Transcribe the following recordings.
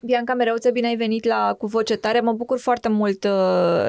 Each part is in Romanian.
Bianca Mereuță, bine ai venit la Cu Voce Tare. Mă bucur foarte mult uh,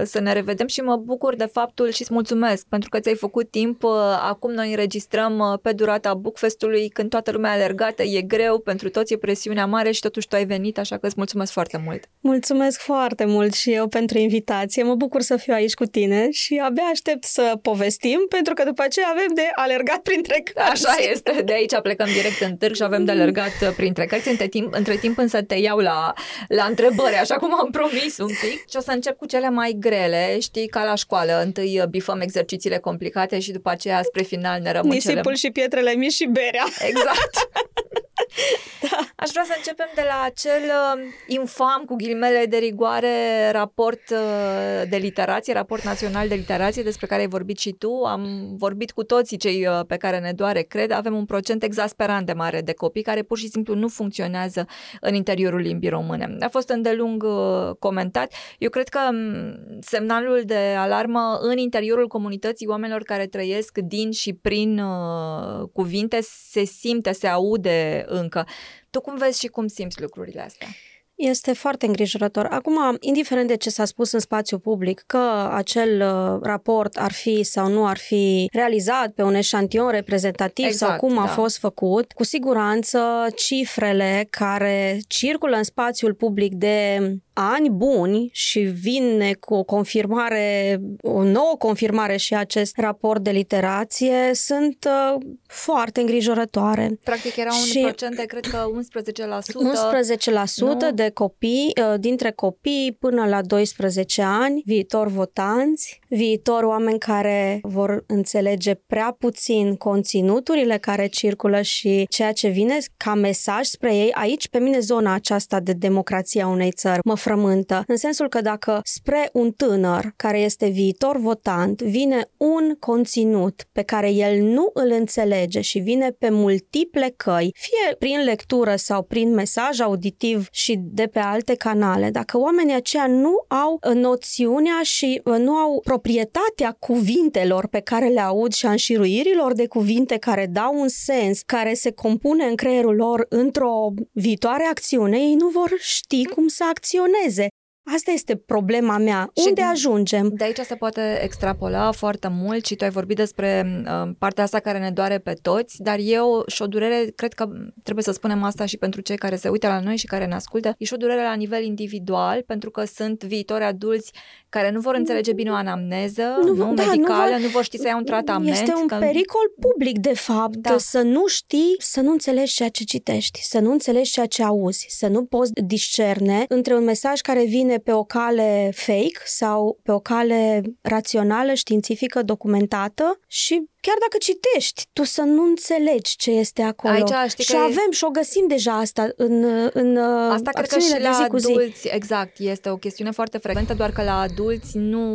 să ne revedem și mă bucur de faptul și îți mulțumesc pentru că ți-ai făcut timp. Uh, acum noi înregistrăm uh, pe durata Bookfestului când toată lumea alergată, e greu, pentru toți e presiunea mare și totuși tu ai venit, așa că îți mulțumesc foarte mult. Mulțumesc foarte mult și eu pentru invitație. Mă bucur să fiu aici cu tine și abia aștept să povestim pentru că după aceea avem de alergat printre cărți. Așa este, de aici plecăm direct în târg și avem de alergat printre cărți. Între timp, între timp însă te iau la la, întrebări, așa cum am promis un pic. Și o să încep cu cele mai grele, știi, ca la școală. Întâi uh, bifăm exercițiile complicate și după aceea spre final ne rămân Nisipul cele... și pietrele mici și berea. Exact. da. Aș vrea să începem de la acel uh, infam, cu ghilimele de rigoare, raport uh, de literație, raport național de literație, despre care ai vorbit și tu. Am vorbit cu toții cei uh, pe care ne doare, cred. Avem un procent exasperant de mare de copii care pur și simplu nu funcționează în interiorul limbii române. A fost îndelung uh, comentat. Eu cred că um, semnalul de alarmă în interiorul comunității oamenilor care trăiesc din și prin uh, cuvinte se simte, se aude încă. Tu cum vezi și cum simți lucrurile astea? Este foarte îngrijorător. Acum, indiferent de ce s-a spus în spațiu public, că acel uh, raport ar fi sau nu ar fi realizat pe un eșantion reprezentativ exact, sau cum da. a fost făcut, cu siguranță cifrele care circulă în spațiul public de ani buni și vine cu o confirmare, o nouă confirmare și acest raport de literație sunt uh, foarte îngrijorătoare. Practic era un și procent de, cred că 11%. 11% de copii, uh, dintre copii până la 12 ani, viitor votanți, viitor oameni care vor înțelege prea puțin conținuturile care circulă și ceea ce vine ca mesaj spre ei. Aici, pe mine, zona aceasta de democrație a unei țări mă frământă, în sensul că dacă spre un tânăr care este viitor votant vine un conținut pe care el nu îl înțelege și vine pe multiple căi, fie prin lectură sau prin mesaj auditiv și de pe alte canale, dacă oamenii aceia nu au uh, noțiunea și uh, nu au proprietatea cuvintelor pe care le aud și a înșiruirilor de cuvinte care dau un sens, care se compune în creierul lor într-o viitoare acțiune, ei nu vor ști cum să acționeze. Asta este problema mea. Și Unde ajungem? De aici se poate extrapola foarte mult și tu ai vorbit despre uh, partea asta care ne doare pe toți, dar eu și o durere, cred că trebuie să spunem asta și pentru cei care se uită la noi și care ne ascultă, e și o durere la nivel individual, pentru că sunt viitori adulți care nu vor înțelege bine o anamneză nu, nu, da, medicală, nu vor, nu vor ști să ia un tratament. Este un că... pericol public, de fapt, da. să nu știi, să nu înțelegi ceea ce citești, să nu înțelegi ceea ce auzi, să nu poți discerne între un mesaj care vine pe o cale fake sau pe o cale rațională, științifică, documentată și chiar dacă citești, tu să nu înțelegi ce este acolo. Aici, știi și că avem e... și o găsim deja asta în, în Asta cred că și la adulți, zi. exact, este o chestiune foarte frecventă, doar că la adulți nu,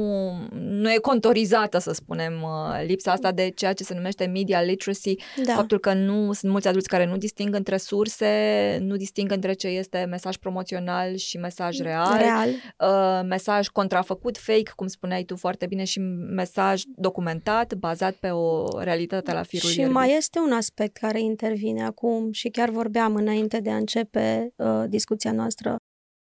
nu e contorizată, să spunem, uh, lipsa asta de ceea ce se numește media literacy, da. faptul că nu sunt mulți adulți care nu disting între surse, nu disting între ce este mesaj promoțional și mesaj real, real. Uh, mesaj contrafăcut, fake, cum spuneai tu foarte bine, și mesaj documentat, bazat pe o realitate la firul Și ierbii. mai este un aspect care intervine acum și chiar vorbeam înainte de a începe uh, discuția noastră.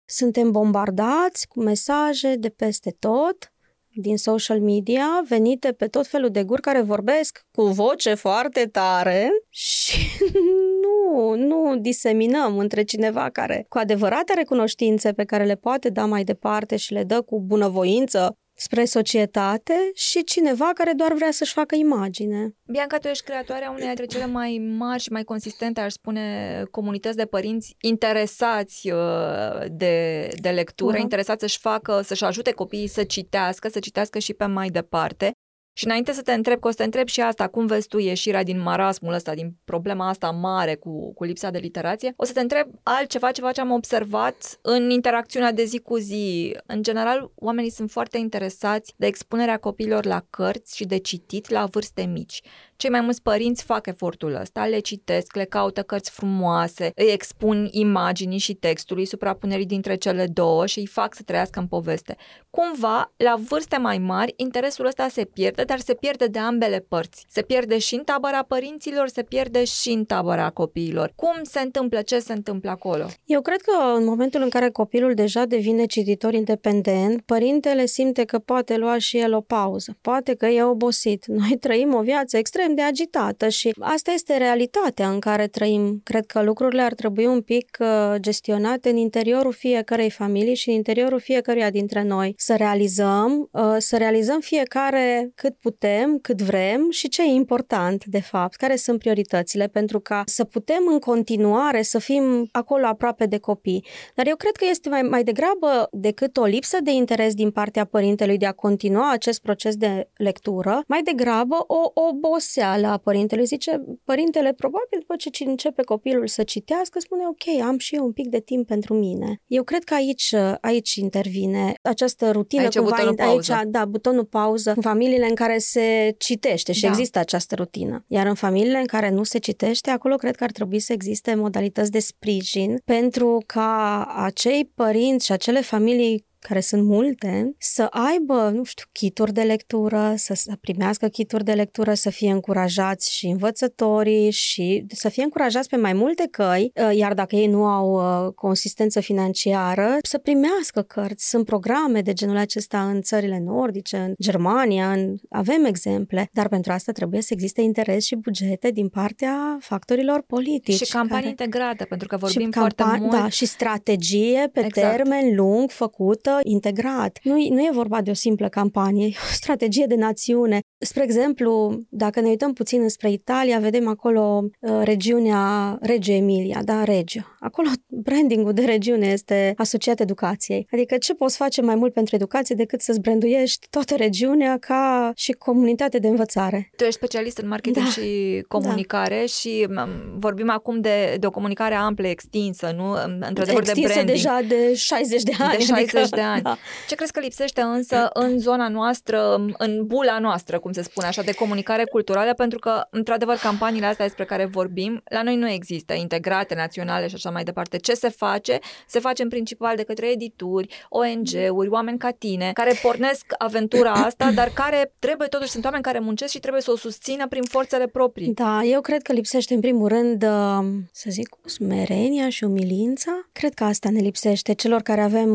Suntem bombardați cu mesaje de peste tot, din social media, venite pe tot felul de guri care vorbesc cu voce foarte tare și nu, nu diseminăm între cineva care cu adevărate recunoștințe pe care le poate da mai departe și le dă cu bunăvoință spre societate și cineva care doar vrea să-și facă imagine. Bianca, tu ești creatoarea unei dintre cele mai mari și mai consistente, aș spune, comunități de părinți interesați uh, de, de lectură, uh-huh. interesați să-și facă, să-și ajute copiii să citească, să citească și pe mai departe. Și înainte să te întreb, că o să te întreb și asta, cum vezi tu ieșirea din marasmul ăsta, din problema asta mare cu, cu lipsa de literație, o să te întreb altceva, ceva ce am observat în interacțiunea de zi cu zi. În general, oamenii sunt foarte interesați de expunerea copiilor la cărți și de citit la vârste mici. Cei mai mulți părinți fac efortul ăsta, le citesc, le caută cărți frumoase, îi expun imaginii și textului, suprapunerii dintre cele două și îi fac să trăiască în poveste. Cumva, la vârste mai mari, interesul ăsta se pierde, dar se pierde de ambele părți. Se pierde și în tabăra părinților, se pierde și în tabăra copiilor. Cum se întâmplă? Ce se întâmplă acolo? Eu cred că în momentul în care copilul deja devine cititor independent, părintele simte că poate lua și el o pauză, poate că e obosit. Noi trăim o viață extrem de agitată și asta este realitatea în care trăim. Cred că lucrurile ar trebui un pic uh, gestionate în interiorul fiecarei familii și în interiorul fiecăruia dintre noi. Să realizăm, uh, să realizăm fiecare cât putem, cât vrem și ce e important, de fapt, care sunt prioritățile, pentru ca să putem în continuare să fim acolo aproape de copii. Dar eu cred că este mai, mai degrabă decât o lipsă de interes din partea părintelui de a continua acest proces de lectură, mai degrabă o oboseală a părintelui. Zice, părintele probabil după ce începe copilul să citească, spune ok, am și eu un pic de timp pentru mine. Eu cred că aici, aici intervine această rutină. Aici cumva, butonul pauză. Aici, da, butonul pauză în familiile în care se citește și Da. există această rutină. Iar în familiile în care nu se citește, acolo cred că ar trebui să existe modalități de sprijin pentru ca acei părinți și acele familii care sunt multe, să aibă, nu știu, kituri de lectură, să, să primească kituri de lectură, să fie încurajați și învățătorii și să fie încurajați pe mai multe căi, uh, iar dacă ei nu au uh, consistență financiară, să primească cărți. Sunt programe de genul acesta în țările nordice, în Germania, în... avem exemple, dar pentru asta trebuie să existe interes și bugete din partea factorilor politici. și campanii care... integrate, pentru că vorbim și foarte campa- mult. Da, și strategie pe Exact. termen lung făcută, integrat. Nu, nu e vorba de o simplă campanie, e o strategie de națiune. Spre exemplu, dacă ne uităm puțin înspre Italia, vedem acolo uh, regiunea Reggio Emilia, da, Reggio. Acolo brandingul de regiune este asociat educației. Adică ce poți face mai mult pentru educație decât să-ți branduiești toată regiunea ca și comunitate de învățare. Tu ești specialist în marketing Da. și comunicare și m, vorbim acum de, de o comunicare amplă, extinsă, nu? Într-adevăr, de Extinsă branding. deja de 60 de ani. De 60 adică, de ani. Da. Ce crezi că lipsește însă în zona noastră, în bula noastră, cum se spune așa, de comunicare culturală? Pentru că, într-adevăr, campaniile astea despre care vorbim, la noi nu există, integrate, naționale și așa mai departe. Ce se face? Se face în principal de către edituri, ONG-uri, oameni ca tine, care pornesc aventura asta, dar care trebuie totuși, sunt oameni care muncesc și trebuie să o susțină prin forțele proprii. Da, eu cred că lipsește în primul rând, uh, să zic, smerenia și umilința. Cred că asta ne lipsește celor care avem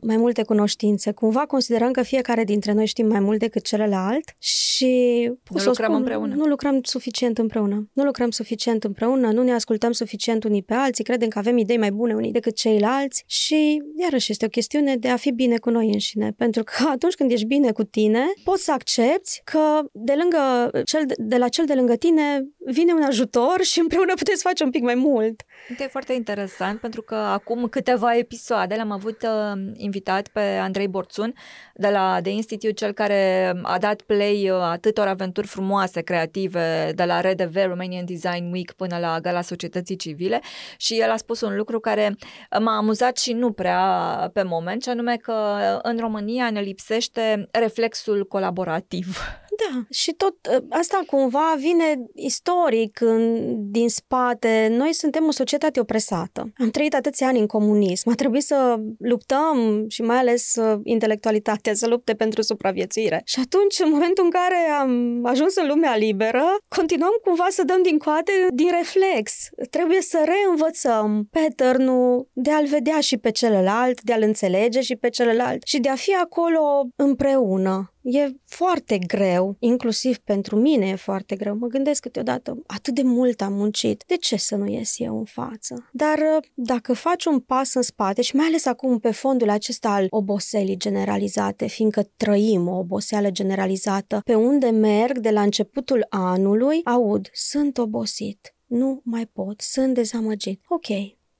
mai multe cunoștințe. Cumva considerăm că fiecare dintre noi știm mai mult decât celălalt și pot Nu să o lucrăm spun, împreună. Nu lucrăm suficient împreună. Nu lucrăm suficient împreună, nu ne ascultăm suficient unii pe alții, credem că avem idei mai bune unii decât ceilalți și iarăși este o chestiune de a fi bine cu noi înșine. Pentru că atunci când ești bine cu tine, poți să accepti că de lângă cel de, de la cel de lângă tine vine un ajutor și împreună puteți face un pic mai mult. E foarte interesant pentru că acum câteva episoade l-am avut uh, invitat pe Andrei Borțun de la The Institute, cel care a dat play uh, atâtor aventuri frumoase, creative, de la RDV, Romanian Design Week, până la Gala Societății Civile și el a spus un lucru care m-a amuzat și nu prea pe moment, și anume că în România ne lipsește reflexul colaborativ. Da, și tot ă, asta cumva vine istoric în, din spate. Noi suntem o societate opresată. Am trăit atâția ani în comunism. A trebuit să luptăm și mai ales uh, intelectualitatea să lupte pentru supraviețuire. Și atunci, în momentul în care am ajuns în lumea liberă, continuăm cumva să dăm din coate din reflex. Trebuie să reînvățăm pattern-ul de a-l vedea și pe celălalt, de a-l înțelege și pe celălalt și de a fi acolo împreună. E foarte greu, inclusiv pentru mine e foarte greu. Mă gândesc câteodată, atât de mult am muncit, de ce să nu ies eu în față? Dar uh, dacă faci un pas în spate și mai ales acum pe fondul acesta al oboselii generalizate, fiindcă trăim o oboseală generalizată, pe unde merg de la începutul anului, aud, sunt obosit, nu mai pot, sunt dezamăgit. Ok,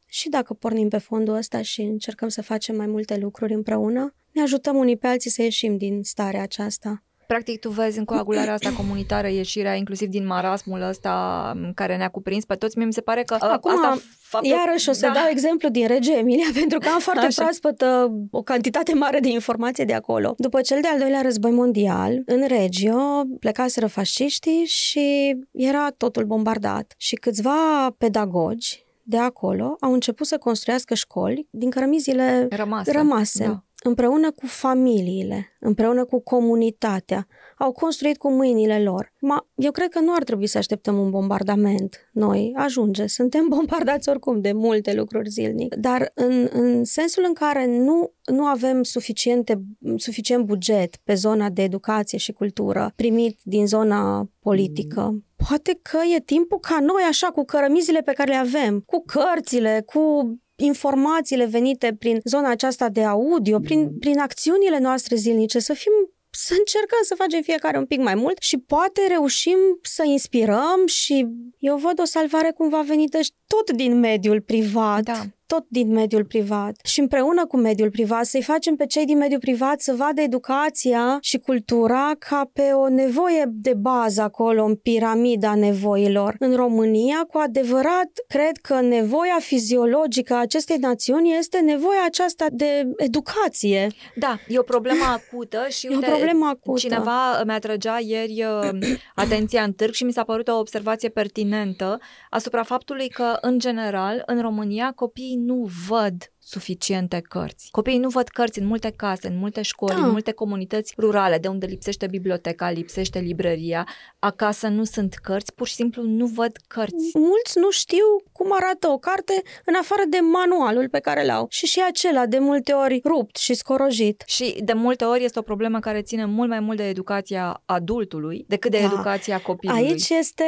și dacă pornim pe fondul ăsta și încercăm să facem mai multe lucruri împreună, ne ajutăm unii pe alții să ieșim din starea aceasta. Practic, tu vezi în coagularea asta comunitară ieșirea inclusiv din marasmul ăsta care ne-a cuprins pe toți. Mie mi se pare că Acum, asta faptul... Iarăși o să da. dau exemplu din Rege Emilia, pentru că am foarte Așa. proaspătă o cantitate mare de informație de acolo. După cel de-al doilea război mondial, în Regio plecaseră fasciștii și era totul bombardat. Și câțiva pedagogi de acolo au început să construiască școli din cărămizile rămase. rămase. Da împreună cu familiile, împreună cu comunitatea, au construit cu mâinile lor. Ma, eu cred că nu ar trebui să așteptăm un bombardament. Noi ajunge, suntem bombardați oricum de multe lucruri zilnic. Dar în, în sensul în care nu, nu avem suficiente, suficient buget pe zona de educație și cultură primit din zona politică, poate că e timpul ca noi, așa, cu cărămizile pe care le avem, cu cărțile, cu informațiile venite prin zona aceasta de audio, prin, prin acțiunile noastre zilnice, să fim să încercăm să facem fiecare un pic mai mult și poate reușim să inspirăm și eu văd o salvare cumva venită tot din mediul privat. Da tot din mediul privat și împreună cu mediul privat să-i facem pe cei din mediul privat să vadă educația și cultura ca pe o nevoie de bază acolo în piramida nevoilor. În România, cu adevărat, cred că nevoia fiziologică a acestei națiuni este nevoia aceasta de educație. Da, e o problemă acută și e o problemă acută. cineva mi-a trăgea ieri uh, atenția în târg și mi s-a părut o observație pertinentă asupra faptului că, în general, în România, copiii nu văd suficiente cărți. Copiii nu văd cărți în multe case, în multe școli, da. în multe comunități rurale, de unde lipsește biblioteca, lipsește librăria. Acasă nu sunt cărți, pur și simplu nu văd cărți. Mulți nu știu cum arată o carte în afară de manualul pe care l-au. Și și acela de multe ori rupt și scorojit. Și de multe ori este o problemă care ține mult mai mult de educația adultului decât de da. educația copilului. Aici este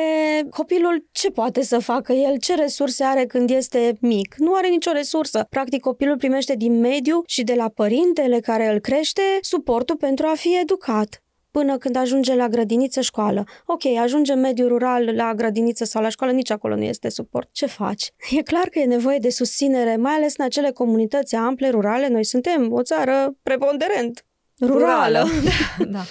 copilul ce poate să facă el, ce resurse are când este mic. Nu are nicio resursă. Practic copilul primește din mediu și de la părintele care îl crește suportul pentru a fi educat până când ajunge la grădiniță școală. Ok, ajunge în mediul rural la grădiniță sau la școală, nici acolo nu este suport. Ce faci? E clar că e nevoie de susținere, mai ales în acele comunități ample, rurale. Noi suntem o țară preponderent rurală. rurală. da.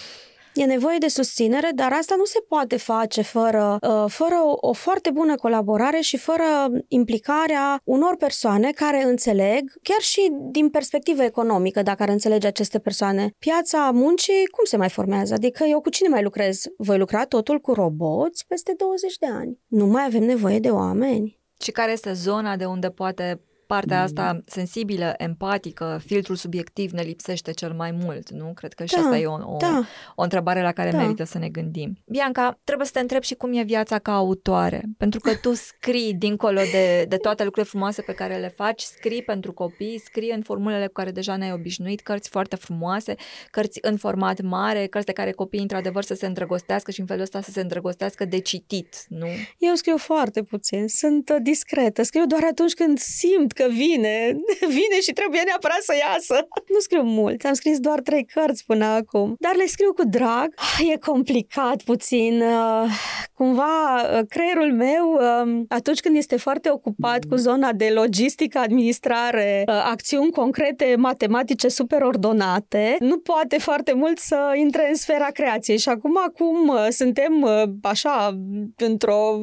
E nevoie de susținere, dar asta nu se poate face fără, uh, fără o, o foarte bună colaborare și fără implicarea unor persoane care înțeleg, chiar și din perspectivă economică, dacă ar înțelege aceste persoane, piața muncii cum se mai formează? Adică eu cu cine mai lucrez? Voi lucra totul cu roboți peste 20 de ani. Nu mai avem nevoie de oameni. Și care este zona de unde poate partea asta mm. sensibilă, empatică, filtrul subiectiv ne lipsește cel mai mult, nu? Cred că și da, asta e o, o, da. o întrebare la care da. merită să ne gândim. Bianca, trebuie să te întreb și cum e viața ca autoare, pentru că tu scrii dincolo de, de toate lucrurile frumoase pe care le faci, scrii pentru copii, scrii în formulele cu care deja ne-ai obișnuit, cărți foarte frumoase, cărți în format mare, cărți de care copiii într-adevăr să se îndrăgostească și în felul ăsta să se îndrăgostească de citit, nu? Eu scriu foarte puțin, sunt discretă, scriu doar atunci când simt că vine, vine și trebuie neapărat să iasă. Nu scriu mult, am scris doar trei cărți până acum, dar le scriu cu drag. Ah, e complicat puțin. Uh, cumva uh, creierul meu, um, atunci când este foarte ocupat cu zona de logistică, administrare, uh, acțiuni concrete, matematice super ordonate, nu poate foarte mult să intre în sfera creației. Și acum, acum suntem așa într-o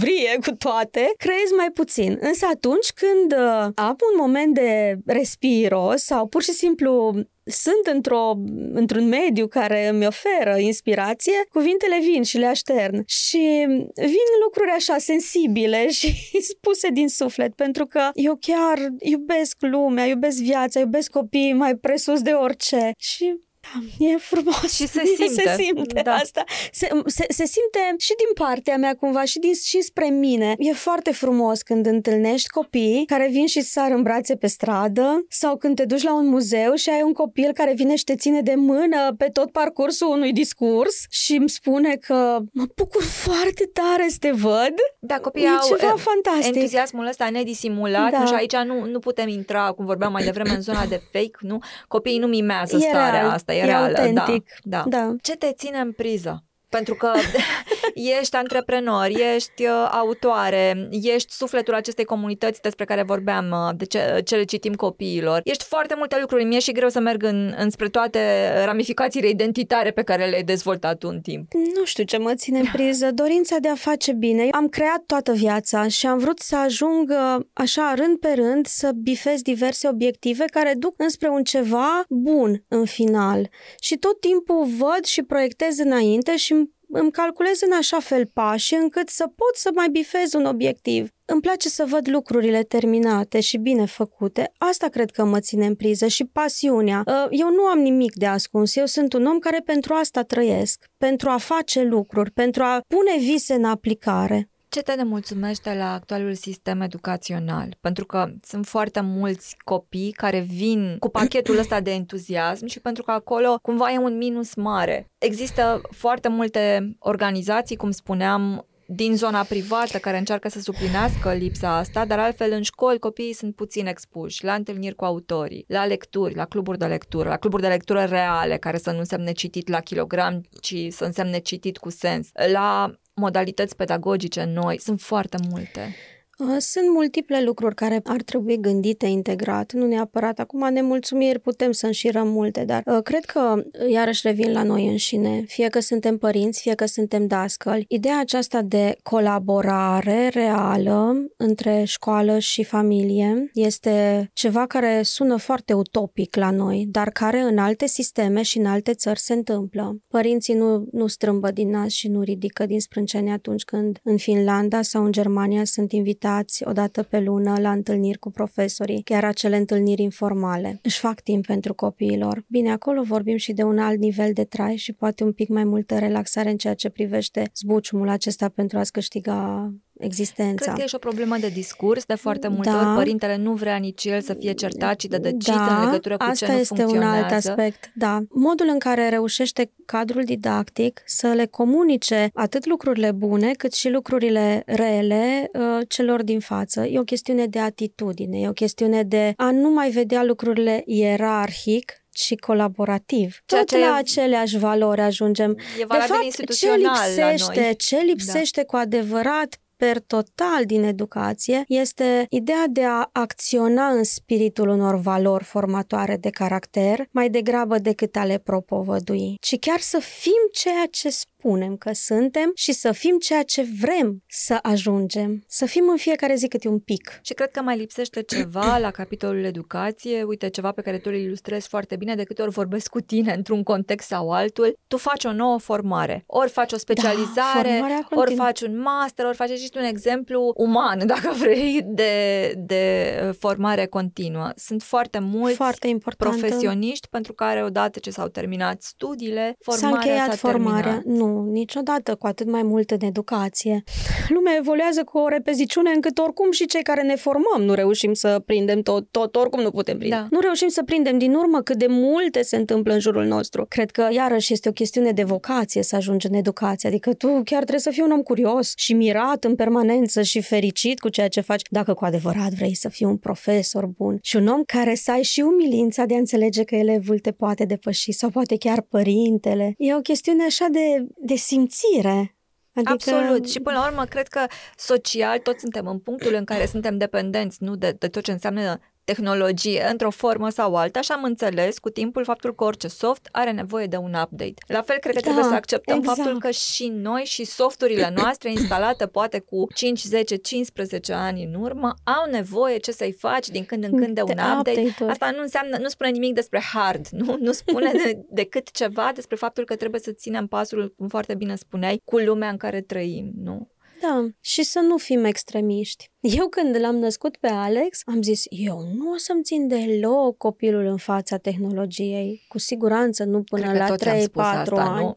vrie cu toate, creez mai puțin. Însă atunci când când uh, am un moment de respiro sau pur și simplu sunt într-o, într-un mediu care îmi oferă inspirație, cuvintele vin și le aștern. Și vin lucruri așa sensibile și spuse din suflet, pentru că eu chiar iubesc lumea, iubesc viața, iubesc copiii mai presus de orice. Și da, e frumos. Și se simte. Se simte da. asta. Se, se, se simte și din partea mea cumva și, din, și spre mine. E foarte frumos când întâlnești copii care vin și sar în brațe pe stradă sau când te duci la un muzeu și ai un copil care vine și te ține de mână pe tot parcursul unui discurs și îmi spune că mă bucur foarte tare să te văd. Da, copiii e au ceva fantastic. entuziasmul ăsta nedisimulat da. și aici nu, nu putem intra, cum vorbeam mai devreme, în zona de fake, nu? Copiii nu mimează e starea real. asta e, e reală. Autentic. Da, da. da. Ce te ține în priză? Pentru că ești antreprenor, ești uh, autoare, ești sufletul acestei comunități despre care vorbeam, uh, de ce, ce le citim copiilor. Ești foarte multe lucruri. Mie e și greu să merg în, înspre toate ramificațiile identitare pe care le-ai dezvoltat tu în timp. Nu știu ce mă ține în priză, dorința de a face bine. Am creat toată viața și am vrut să ajung uh, așa rând pe rând să bifez diverse obiective care duc înspre un ceva bun în final. Și tot timpul văd și proiectez înainte și îmi calculez în așa fel pași încât să pot să mai bifez un obiectiv. Îmi place să văd lucrurile terminate și bine făcute. Asta cred că mă ține în priză și pasiunea. Uh, eu nu am nimic de ascuns. Eu sunt un om care pentru asta trăiesc. Pentru a face lucruri, pentru a pune vise în aplicare. Ce te nemulțumește la actualul sistem educațional? Pentru că sunt foarte mulți copii care vin cu pachetul ăsta de entuziasm și pentru că acolo cumva e un minus mare. Există foarte multe organizații, cum spuneam, din zona privată care încearcă să suplinească lipsa asta, dar altfel în școli copiii sunt puțin expuși la întâlniri cu autorii, la lecturi, la cluburi de lectură, la cluburi de lectură reale, care să nu însemne citit la kilogram, ci să însemne citit cu sens, la modalități pedagogice noi, sunt foarte multe. Uh, sunt multiple lucruri care ar trebui gândite integrat, nu neapărat acum nemulțumiri, putem să înșirăm multe, dar uh, cred că uh, iarăși revin la noi înșine, fie că suntem părinți, fie că suntem dascăli. Ideea aceasta de colaborare reală între școală și familie este ceva care sună foarte utopic la noi, dar care în alte sisteme și în alte țări se întâmplă. Părinții nu, nu strâmbă din nas și nu ridică din sprâncene atunci când în Finlanda sau în Germania sunt invitați invitați o dată pe lună la întâlniri cu profesorii, chiar acele întâlniri informale. Își fac timp pentru copiilor. Bine, acolo vorbim și de un alt nivel de trai și poate un pic mai multă relaxare în ceea ce privește zbuciumul acesta pentru a-ți câștiga existența. Cred că e și o problemă de discurs. De foarte multe da. ori părintele nu vrea nici el să fie certat, ci de decid da, în legătură cu asta ce nu este un alt aspect. Da. Modul în care reușește cadrul didactic să le comunice atât lucrurile bune cât și lucrurile rele uh, celor din față. E o chestiune de atitudine, e o chestiune de a nu mai vedea lucrurile ierarhic, și colaborativ. Ceea Tot ce la aceleași valori ajungem. E de fapt, ce lipsește, ce lipsește da. cu adevărat per total din educație este ideea de a acționa în spiritul unor valori formatoare de caracter, mai degrabă decât a le propovădui, ci chiar să fim ceea ce spunem că suntem și să fim ceea ce vrem să ajungem. Să fim în fiecare zi câte un pic. Și cred că mai lipsește ceva la capitolul educație, uite, ceva pe care tu îl ilustrezi foarte bine de câte ori vorbesc cu tine într-un context sau altul, tu faci o nouă formare. Ori faci o da, specializare, da, ori faci un master, ori faci și un exemplu uman, dacă vrei, de, de formare continuă. Sunt foarte mulți foarte profesioniști pentru care odată ce s-au terminat studiile, formarea s-a, încheiat s-a formarea. Terminat. Nu, niciodată, cu atât mai mult în educație. Lumea evoluează cu o repeziciune încât oricum și cei care ne formăm nu reușim să prindem tot, tot oricum nu putem prinde. Da. Nu reușim să prindem din urmă cât de multe se întâmplă în jurul nostru. Cred că iarăși este o chestiune de vocație să ajungi în educație, adică tu chiar trebuie să fii un om curios și mirat în permanență și fericit cu ceea ce faci, dacă cu adevărat vrei să fii un profesor bun și un om care să ai și umilința de a înțelege că elevul te poate depăși sau poate chiar părintele. E o chestiune așa de de simțire. Adică... Absolut. Și până la urmă, cred că social toți suntem în punctul în care suntem dependenți, nu de, de tot ce înseamnă tehnologie într-o formă sau alta și am înțeles cu timpul faptul că orice soft are nevoie de un update. La fel, cred că da, trebuie să acceptăm exact. faptul că și noi și softurile noastre instalate poate cu 5, 10, 15 ani în urmă au nevoie ce să-i faci din când în când de un update. update Asta nu înseamnă, nu spune nimic despre hard, nu, nu spune de, decât ceva despre faptul că trebuie să ținem pasul, cum foarte bine spuneai, cu lumea în care trăim, nu? Da, și să nu fim extremiști. Eu când l-am născut pe Alex, am zis, eu nu o să-mi țin deloc copilul în fața tehnologiei. Cu siguranță nu până la 3-4 ani. Nu?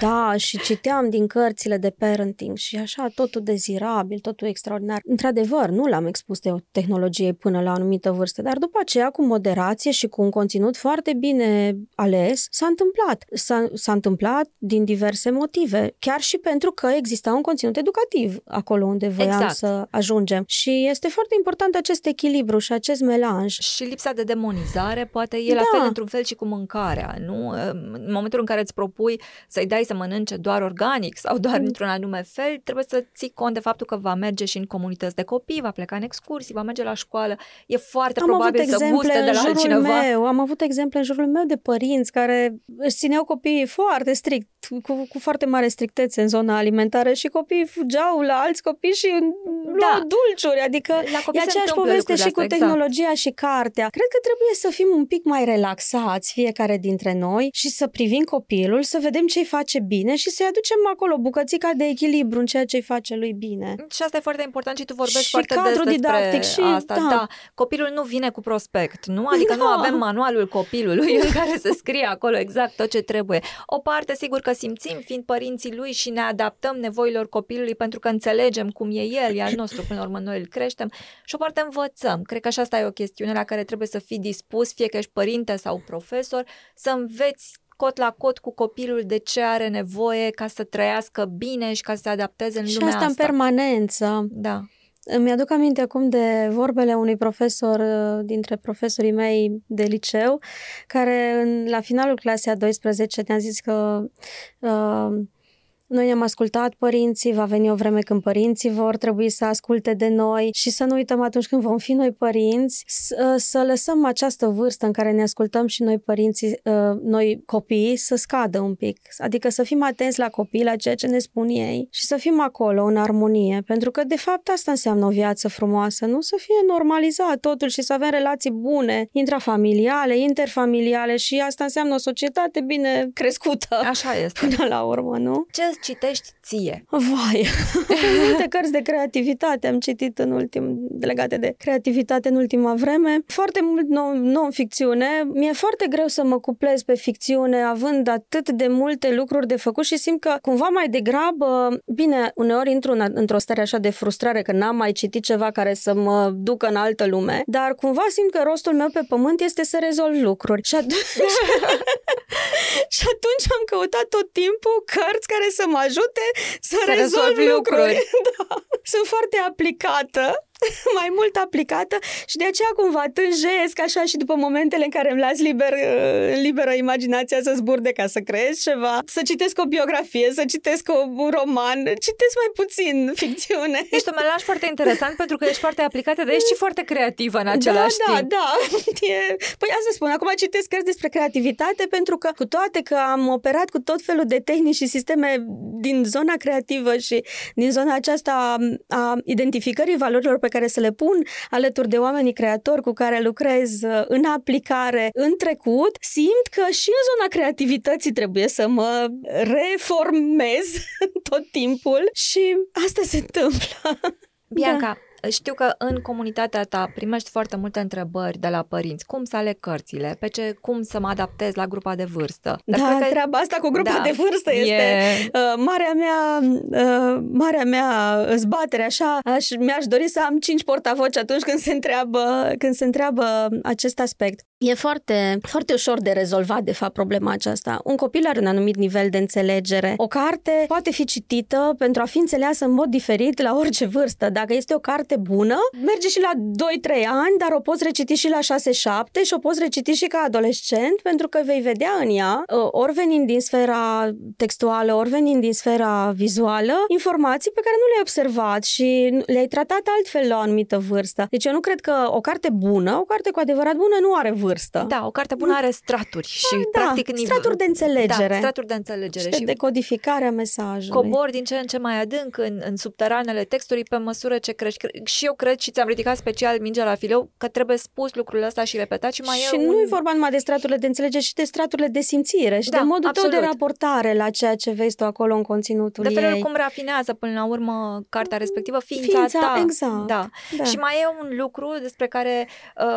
Da, și citeam din cărțile de parenting și așa, totul dezirabil, totul extraordinar. Într-adevăr, nu l-am expus de tehnologiei până la o anumită vârstă, dar după aceea, cu moderație și cu un conținut foarte bine ales, s-a întâmplat. S-a, s-a întâmplat din diverse motive, chiar și pentru că exista un conținut educativ pozitiv acolo unde voiam exact. să ajungem. Și este foarte important acest echilibru și acest melanj. Și lipsa de demonizare poate e da. la fel într-un fel și cu mâncarea, nu? În momentul în care îți propui să-i dai să mănânce doar organic sau doar mm. într-un anume fel, trebuie să ții cont de faptul că va merge și în comunități de copii, va pleca în excursii, va merge la școală. E foarte am probabil să guste de la altcineva. Meu, am avut exemple în jurul meu de părinți care își țineau copiii foarte strict, cu, cu foarte mare strictețe în zona alimentară și copiii fugeau la alți copii și da. dulciuri. Adică la e aceeași poveste și cu exact. tehnologia și cartea. Cred că trebuie să fim un pic mai relaxați fiecare dintre noi și să privim copilul, să vedem ce-i face bine și să-i aducem acolo bucățica de echilibru în ceea ce-i face lui bine. Și asta e foarte important și tu vorbești și foarte cadru des didactic și asta. Da. da. Copilul nu vine cu prospect, nu? Adică da. nu avem manualul copilului în care să scrie acolo exact tot ce trebuie. O parte, sigur că simțim, fiind părinții lui și ne adaptăm nevoilor copilului pentru că înțelegem cum e el, e al nostru, până la urmă noi îl creștem și o parte învățăm. Cred că și asta e o chestiune la care trebuie să fii dispus, fie că ești părinte sau profesor, să înveți cot la cot cu copilul de ce are nevoie ca să trăiască bine și ca să se adapteze în și lumea asta. asta în permanență. Da. Îmi aduc aminte acum de vorbele unui profesor uh, dintre profesorii mei de liceu, care la finalul clasei a 12 ne-a zis că uh, noi ne-am ascultat părinții, va veni o vreme când părinții vor trebui să asculte de noi și să nu uităm atunci când vom fi noi părinți, să, să lăsăm această vârstă în care ne ascultăm și noi părinții, uh, noi copii, să scadă un pic. Adică să fim atenți la copii, la ceea ce ne spun ei și să fim acolo în armonie. Pentru că, de fapt, asta înseamnă o viață frumoasă, nu? Să fie normalizat totul și să avem relații bune, intrafamiliale, interfamiliale și asta înseamnă o societate bine crescută. Așa este. Până la urmă, nu? Ce citești ție? Vai, multe cărți de creativitate am citit în ultim, legate de creativitate în ultima vreme. Foarte mult non-ficțiune. Mi-e foarte greu să mă cuplez pe ficțiune, având atât de multe lucruri de făcut și simt că cumva mai degrabă, bine, uneori intru în, într-o stare așa de frustrare că n-am mai citit ceva care să mă ducă în altă lume, dar cumva simt că rostul meu pe pământ este să rezolv lucruri. Și atunci, și atunci am căutat tot timpul cărți care să mă ajute să, să rezolv lucruri. lucruri. Da. Sunt foarte aplicată mai mult aplicată și de aceea cumva tânjesc așa și după momentele în care îmi las liber, uh, liberă imaginația să zburde ca să creez ceva, să citesc o biografie, să citesc un roman, citesc mai puțin ficțiune. Ești un melaj foarte interesant pentru că ești foarte aplicată, dar ești și foarte creativă în același da, timp. Da, da, e... Păi asta spun, acum citesc cărți despre creativitate pentru că cu toate că am operat cu tot felul de tehnici și sisteme din zona creativă și din zona aceasta a identificării valorilor pe care să le pun alături de oamenii creatori cu care lucrez uh, în aplicare în trecut, simt că și în zona creativității trebuie să mă reformez tot timpul și asta se întâmplă. Bianca, da. Știu că în comunitatea ta primești foarte multe întrebări de la părinți. Cum să aleg cărțile? Pe ce, cum să mă adaptez la grupa de vârstă? Dar da, că... treaba asta cu grupa da, de vârstă este e... uh, marea mea, uh, marea mea zbatere. Așa, aș, mi-aș dori să am cinci portavoci atunci când se întreabă, când se întreabă acest aspect. E foarte, foarte ușor de rezolvat, de fapt, problema aceasta. Un copil are un anumit nivel de înțelegere. O carte poate fi citită pentru a fi înțeleasă în mod diferit la orice vârstă. Dacă este o carte bună, merge și la 2-3 ani, dar o poți reciti și la 6-7 și o poți reciti și ca adolescent, pentru că vei vedea în ea, ă, ori venind din sfera textuală, ori venind din sfera vizuală, informații pe care nu le-ai observat și le-ai tratat altfel la o anumită vârstă. Deci eu nu cred că o carte bună, o carte cu adevărat bună, nu are vârstă vârstă. Da, o carte bună are straturi și da, practic nivel... straturi de înțelegere. Da, straturi de înțelegere și, și decodificarea mesajului. Cobor din ce în ce mai adânc în, în subteranele textului pe măsură ce crești. Și eu cred și ți-am ridicat special mingea la fileu că trebuie spus lucrul ăsta și repetat și mai și e nu un... e vorba numai de straturile de înțelegere, și de straturile de simțire și da, de modul absolut. tău de raportare la ceea ce vezi tu acolo în conținutul De felul ei. cum rafinează până la urmă cartea respectivă ființa, ființa ta. Exact. Da. da. Și mai e un lucru despre care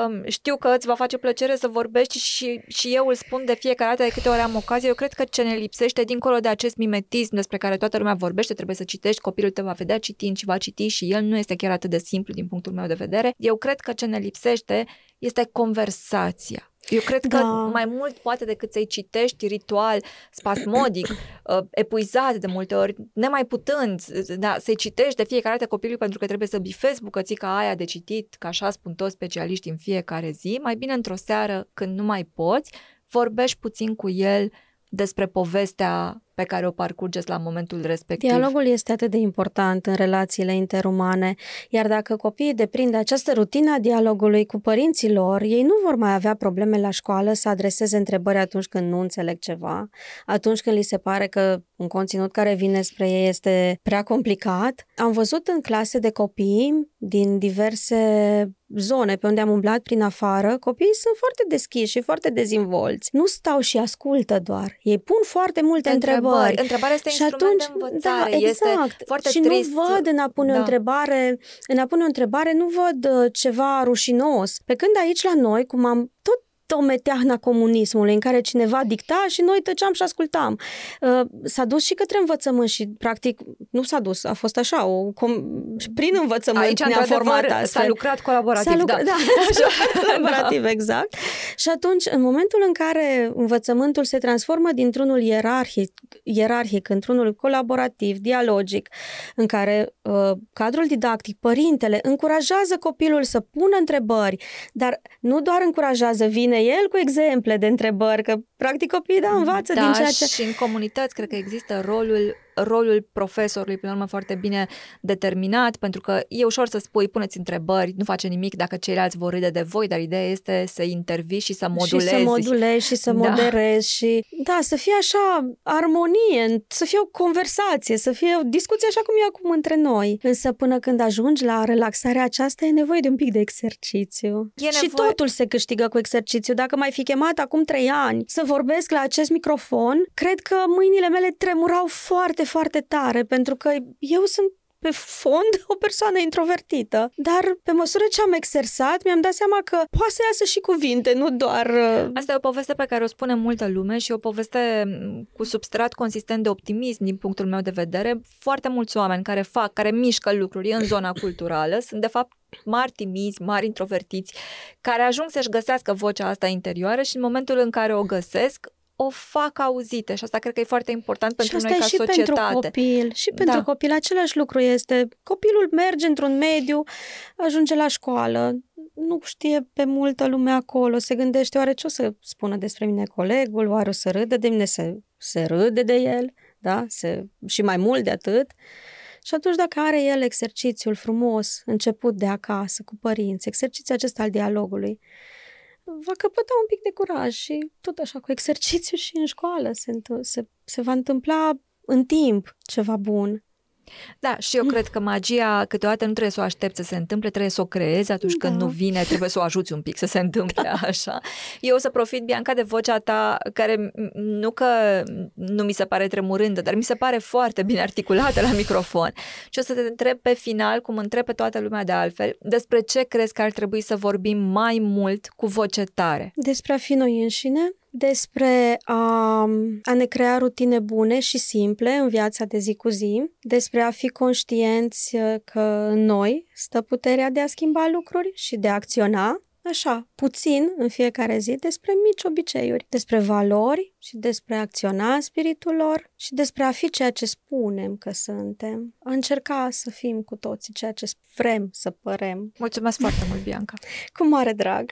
um, știu că îți va face plăcere să vorbești și, și eu îl spun de fiecare dată de câte ori am ocazie, eu cred că ce ne lipsește, dincolo de acest mimetism despre care toată lumea vorbește, trebuie să citești, copilul te va vedea citind și va citi și el nu este chiar atât de simplu din punctul meu de vedere. Eu cred că ce ne lipsește este conversația Eu cred că da. mai mult poate decât să-i citești ritual, spasmodic, uh, epuizat de multe ori, nemai putând, da, să-i citești de fiecare dată copilului pentru că trebuie să bifezi bucățica aia de citit, ca așa spun toți specialiștii în fiecare zi, mai bine într-o seară când nu mai poți, vorbești puțin cu el despre povestea pe care o parcurgeți la momentul respectiv. Dialogul este atât de important în relațiile interumane, iar dacă copiii deprind această rutină a dialogului cu părinții lor, ei nu vor mai avea probleme la școală să adreseze întrebări atunci când nu înțeleg ceva, atunci când li se pare că un conținut care vine spre ei este prea complicat. Am văzut în clase de copii din diverse zone pe unde am umblat prin afară, copiii sunt foarte deschiși și foarte dezvolți. Nu stau și ascultă doar. Ei pun foarte multe întrebări întrebări. Întrebarea este și instrument atunci, de învățare. Da, exact. Este foarte și trist. nu văd în a pune da. o întrebare, în a pune o întrebare, nu văd uh, ceva rușinos. Pe când aici la noi, cum am tot o meteahna comunismului în care cineva dicta și noi tăceam și ascultam. Uh, s-a dus și către învățământ și practic nu s-a dus, a fost așa, o, com- prin învățământ Aici, ne-a format astfel. S-a lucrat colaborativ, s-a lucrat, da. da, colaborativ, da. exact. Și atunci, în momentul în care învățământul se transformă dintr-unul ierarhic, ierarhic într-unul colaborativ, dialogic, în care uh, cadrul didactic, părintele, încurajează copilul să pună întrebări, dar nu doar încurajează, vine el cu exemple de întrebări, că practic copiii da învață da, din ceea ce... și în comunități cred că există rolul rolul profesorului, până la urmă, foarte bine determinat, pentru că e ușor să spui, puneți întrebări, nu face nimic dacă ceilalți vor râde de voi, dar ideea este să intervii și să modulezi. Și să modulezi și să da. moderezi și, da, să fie așa armonie, să fie o conversație, să fie o discuție așa cum e acum între noi. Însă până când ajungi la relaxarea aceasta e nevoie de un pic de exercițiu. E și nevoie... totul se câștigă cu exercițiu. Dacă mai fi chemat acum trei ani să vorbesc la acest microfon, cred că mâinile mele tremurau foarte, foarte tare, pentru că eu sunt pe fond o persoană introvertită, dar pe măsură ce am exersat, mi-am dat seama că poate să iasă și cuvinte, nu doar... Uh, Asta e o poveste pe care o spune multă lume și o poveste mm, cu substrat consistent de optimism din punctul meu de vedere. Foarte mulți oameni care fac, care mișcă lucruri în zona culturală sunt de fapt mari timizi, mari introvertiți, care ajung să-și găsească vocea asta interioară și în momentul în care o găsesc, o fac auzite și asta cred că e foarte important pentru și noi ca și societate. pentru copil. Și pentru da. copil același lucru este. Copilul merge într-un mediu, ajunge la școală, nu știe pe multă lume acolo, se gândește oare ce o să spună despre mine colegul, oare o să râde de mine, se, se râde de el, da? Se, și mai mult de atât. Și atunci dacă are el exercițiul frumos, început de acasă, cu părinți, exercițiul acesta al dialogului, va căpăta un pic de curaj și tot așa cu exercițiu și în școală se, se, se va întâmpla în timp ceva bun. Da, și eu cred că magia câteodată nu trebuie să o aștepți să se întâmple, trebuie să o creezi atunci da. când nu vine, trebuie să o ajuți un pic să se întâmple da. așa. Eu o să profit, Bianca, de vocea ta, care nu că nu mi se pare tremurândă, dar mi se pare foarte bine articulată la microfon. Și o să te întreb pe final, cum întreb pe toată lumea de altfel, despre ce crezi că ar trebui să vorbim mai mult cu voce tare? Despre a fi noi înșine, despre a, a ne crea rutine bune și simple în viața de zi cu zi, despre a fi conștienți uh, că în noi stă puterea de a schimba lucruri și de a acționa, așa, puțin în fiecare zi, despre mici obiceiuri, despre valori și despre a acționa în spiritul lor și despre a fi ceea ce spunem că suntem. A încerca să fim cu toții ceea ce vrem să părem. Mulțumesc foarte mult, Bianca! Cu mare drag!